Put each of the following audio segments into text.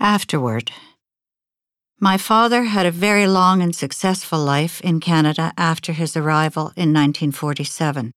Afterword. My father had a very long and successful life in Canada after his arrival in 1947.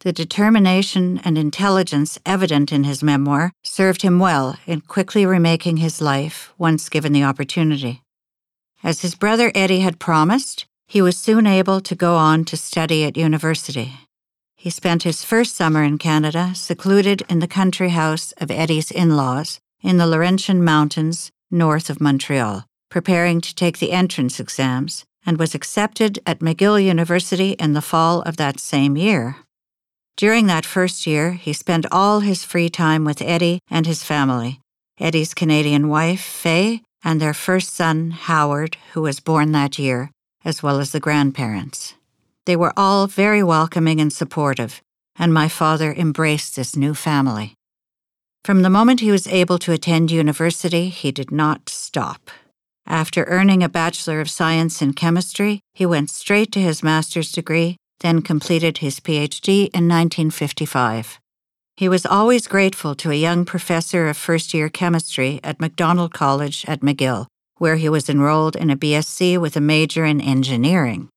The determination and intelligence evident in his memoir served him well in quickly remaking his life once given the opportunity. As his brother Eddie had promised, he was soon able to go on to study at university. He spent his first summer in Canada secluded in the country house of Eddie's in laws in the Laurentian Mountains north of Montreal, preparing to take the entrance exams, and was accepted at McGill University in the fall of that same year. During that first year, he spent all his free time with Eddie and his family Eddie's Canadian wife, Faye, and their first son, Howard, who was born that year, as well as the grandparents. They were all very welcoming and supportive, and my father embraced this new family. From the moment he was able to attend university, he did not stop. After earning a Bachelor of Science in Chemistry, he went straight to his master's degree, then completed his PhD in 1955. He was always grateful to a young professor of first year chemistry at Macdonald College at McGill, where he was enrolled in a BSc with a major in engineering.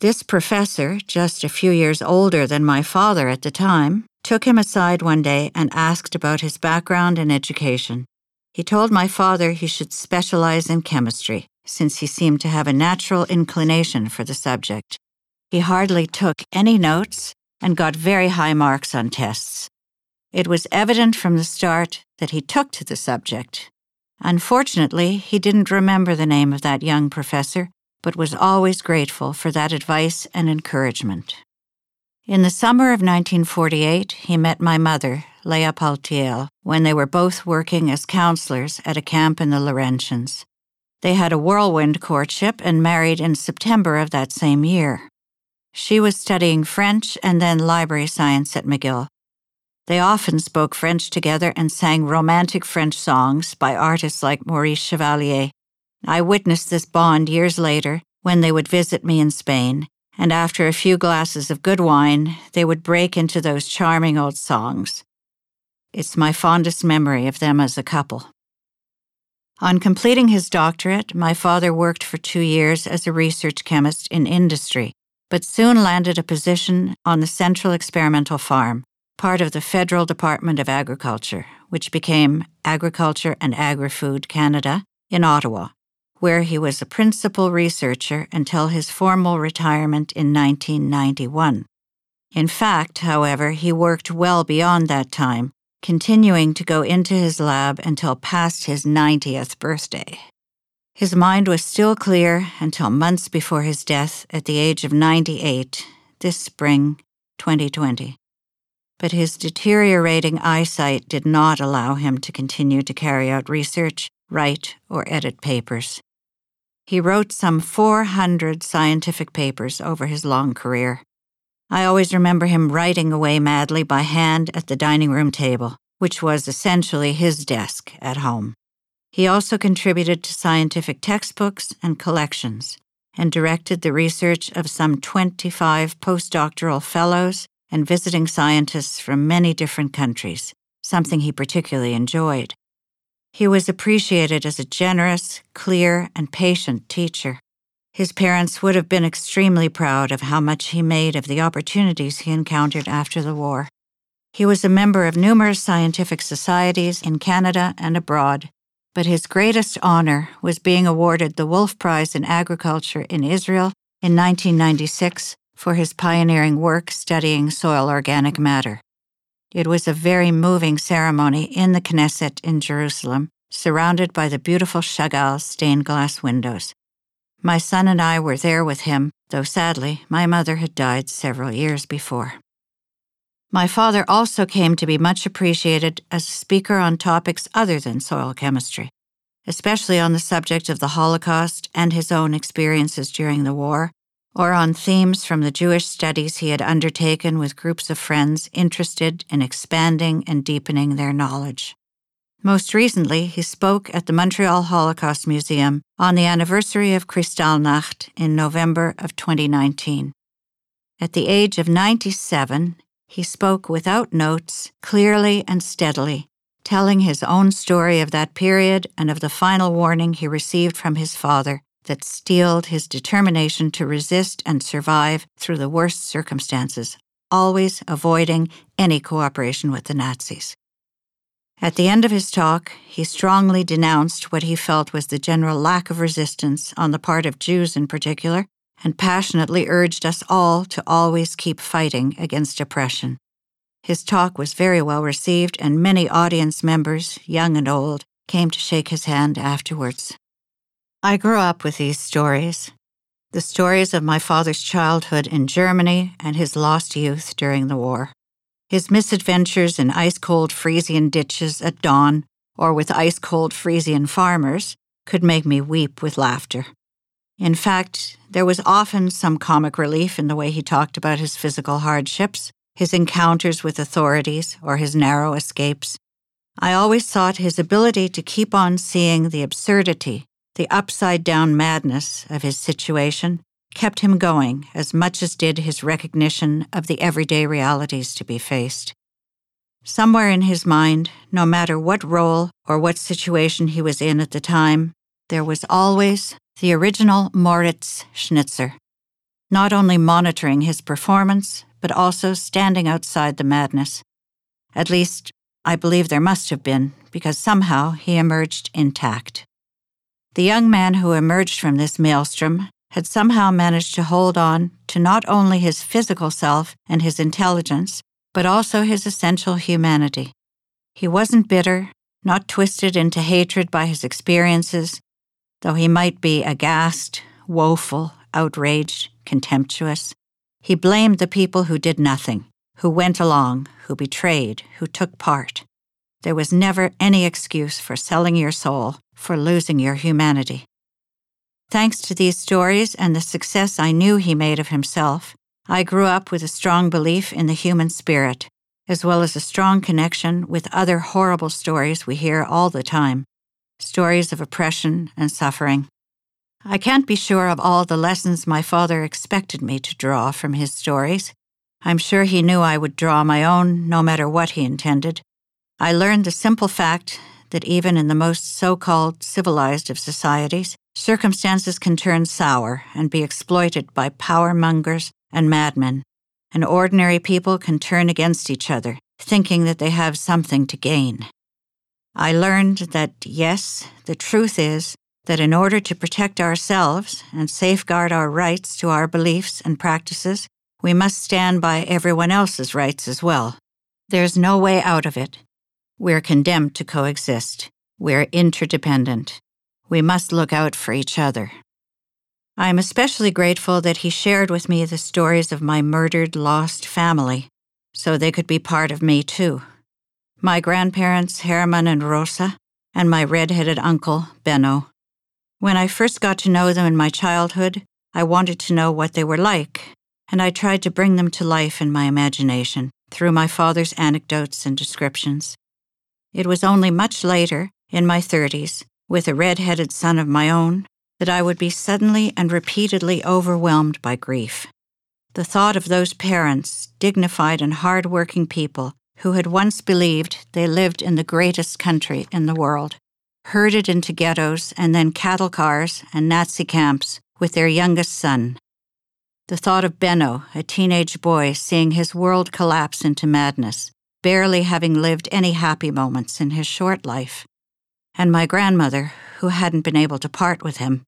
This professor, just a few years older than my father at the time, took him aside one day and asked about his background and education. He told my father he should specialize in chemistry, since he seemed to have a natural inclination for the subject. He hardly took any notes and got very high marks on tests. It was evident from the start that he took to the subject. Unfortunately, he didn't remember the name of that young professor, but was always grateful for that advice and encouragement. In the summer of 1948, he met my mother, Leah Paltiel, when they were both working as counselors at a camp in the Laurentians. They had a whirlwind courtship and married in September of that same year. She was studying French and then library science at McGill. They often spoke French together and sang romantic French songs by artists like Maurice Chevalier I witnessed this bond years later when they would visit me in Spain, and after a few glasses of good wine, they would break into those charming old songs. It's my fondest memory of them as a couple. On completing his doctorate, my father worked for two years as a research chemist in industry, but soon landed a position on the Central Experimental Farm, part of the Federal Department of Agriculture, which became Agriculture and Agri Food Canada in Ottawa where he was a principal researcher until his formal retirement in 1991. In fact, however, he worked well beyond that time, continuing to go into his lab until past his 90th birthday. His mind was still clear until months before his death at the age of 98, this spring, 2020. But his deteriorating eyesight did not allow him to continue to carry out research, write, or edit papers. He wrote some 400 scientific papers over his long career. I always remember him writing away madly by hand at the dining room table, which was essentially his desk at home. He also contributed to scientific textbooks and collections, and directed the research of some 25 postdoctoral fellows and visiting scientists from many different countries, something he particularly enjoyed. He was appreciated as a generous, clear, and patient teacher. His parents would have been extremely proud of how much he made of the opportunities he encountered after the war. He was a member of numerous scientific societies in Canada and abroad, but his greatest honor was being awarded the Wolf Prize in Agriculture in Israel in 1996 for his pioneering work studying soil organic matter. It was a very moving ceremony in the Knesset in Jerusalem, surrounded by the beautiful Chagall stained glass windows. My son and I were there with him, though sadly, my mother had died several years before. My father also came to be much appreciated as a speaker on topics other than soil chemistry, especially on the subject of the Holocaust and his own experiences during the war, or on themes from the Jewish studies he had undertaken with groups of friends interested in expanding and deepening their knowledge. Most recently, he spoke at the Montreal Holocaust Museum on the anniversary of Kristallnacht in November of 2019. At the age of 97, he spoke without notes, clearly and steadily, telling his own story of that period and of the final warning he received from his father that steeled his determination to resist and survive through the worst circumstances, always avoiding any cooperation with the Nazis. At the end of his talk, he strongly denounced what he felt was the general lack of resistance on the part of Jews in particular, and passionately urged us all to always keep fighting against oppression. His talk was very well received, and many audience members, young and old, came to shake his hand afterwards. I grew up with these stories the stories of my father's childhood in Germany and his lost youth during the war. His misadventures in ice cold Frisian ditches at dawn or with ice cold Frisian farmers could make me weep with laughter. In fact, there was often some comic relief in the way he talked about his physical hardships, his encounters with authorities, or his narrow escapes. I always thought his ability to keep on seeing the absurdity, the upside down madness of his situation kept him going as much as did his recognition of the everyday realities to be faced. Somewhere in his mind, no matter what role or what situation he was in at the time, there was always the original Moritz Schnitzer, not only monitoring his performance, but also standing outside the madness. At least, I believe there must have been, because somehow he emerged intact. The young man who emerged from this maelstrom had somehow managed to hold on to not only his physical self and his intelligence, but also his essential humanity. He wasn't bitter, not twisted into hatred by his experiences, though he might be aghast, woeful, outraged, contemptuous. He blamed the people who did nothing, who went along, who betrayed, who took part. There was never any excuse for selling your soul, for losing your humanity. Thanks to these stories and the success I knew he made of himself, I grew up with a strong belief in the human spirit, as well as a strong connection with other horrible stories we hear all the time stories of oppression and suffering. I can't be sure of all the lessons my father expected me to draw from his stories. I'm sure he knew I would draw my own, no matter what he intended. I learned the simple fact that even in the most so called civilized of societies, circumstances can turn sour and be exploited by power mongers and madmen, and ordinary people can turn against each other, thinking that they have something to gain. I learned that, yes, the truth is that in order to protect ourselves and safeguard our rights to our beliefs and practices, we must stand by everyone else's rights as well. There's no way out of it. We're condemned to coexist. We're interdependent. We must look out for each other. I am especially grateful that he shared with me the stories of my murdered, lost family, so they could be part of me too. My grandparents, Herman and Rosa, and my red headed uncle, Benno. When I first got to know them in my childhood, I wanted to know what they were like, and I tried to bring them to life in my imagination through my father's anecdotes and descriptions. It was only much later, in my 30s, with a red headed son of my own, that I would be suddenly and repeatedly overwhelmed by grief. The thought of those parents, dignified and hard working people, who had once believed they lived in the greatest country in the world, herded into ghettos and then cattle cars and Nazi camps with their youngest son. The thought of Benno, a teenage boy, seeing his world collapse into madness, barely having lived any happy moments in his short life. And my grandmother, who hadn't been able to part with him,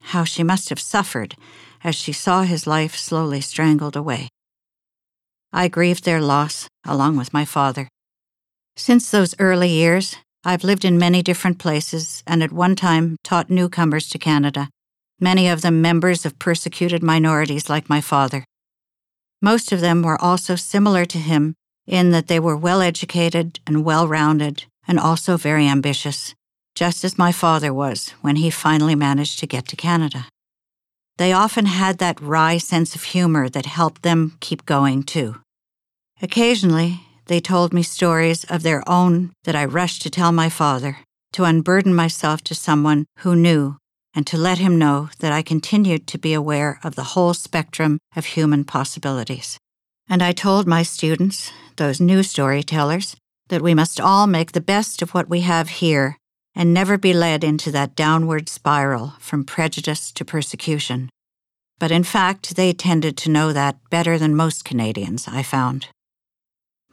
how she must have suffered as she saw his life slowly strangled away. I grieved their loss along with my father. Since those early years, I've lived in many different places and at one time taught newcomers to Canada, many of them members of persecuted minorities like my father. Most of them were also similar to him in that they were well educated and well rounded and also very ambitious, just as my father was when he finally managed to get to Canada. They often had that wry sense of humor that helped them keep going, too. Occasionally, they told me stories of their own that I rushed to tell my father, to unburden myself to someone who knew, and to let him know that I continued to be aware of the whole spectrum of human possibilities. And I told my students, those new storytellers, that we must all make the best of what we have here and never be led into that downward spiral from prejudice to persecution. But in fact, they tended to know that better than most Canadians, I found.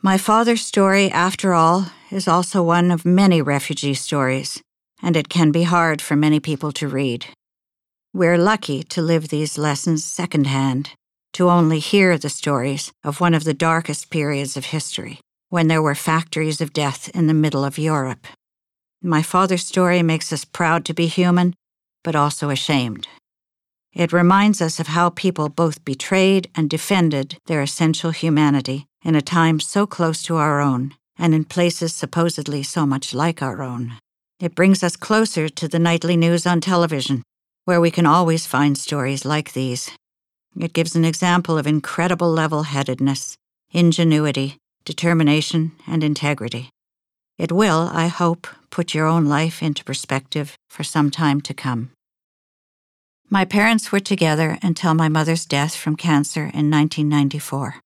My father's story, after all, is also one of many refugee stories, and it can be hard for many people to read. We're lucky to live these lessons secondhand, to only hear the stories of one of the darkest periods of history, when there were factories of death in the middle of Europe. My father's story makes us proud to be human, but also ashamed. It reminds us of how people both betrayed and defended their essential humanity in a time so close to our own and in places supposedly so much like our own. It brings us closer to the nightly news on television, where we can always find stories like these. It gives an example of incredible level headedness, ingenuity, determination, and integrity. It will, I hope, put your own life into perspective for some time to come. My parents were together until my mother's death from cancer in 1994.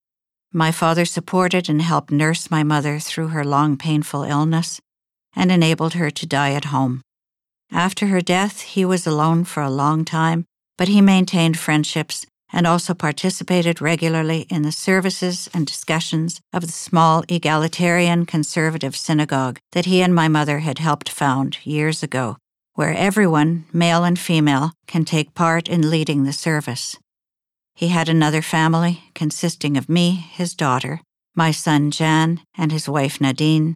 My father supported and helped nurse my mother through her long, painful illness and enabled her to die at home. After her death, he was alone for a long time, but he maintained friendships and also participated regularly in the services and discussions of the small egalitarian conservative synagogue that he and my mother had helped found years ago, where everyone, male and female, can take part in leading the service. He had another family consisting of me, his daughter, my son Jan, and his wife Nadine,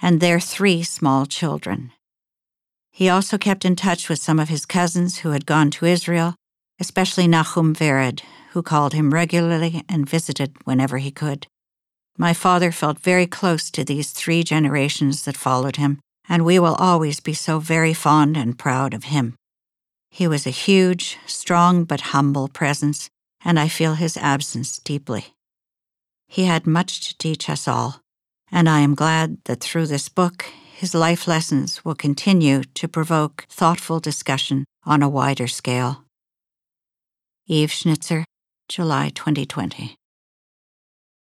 and their three small children. He also kept in touch with some of his cousins who had gone to Israel especially Nahum Vered, who called him regularly and visited whenever he could. My father felt very close to these three generations that followed him, and we will always be so very fond and proud of him. He was a huge, strong, but humble presence, and I feel his absence deeply. He had much to teach us all, and I am glad that through this book, his life lessons will continue to provoke thoughtful discussion on a wider scale. Eve Schnitzer, July 2020.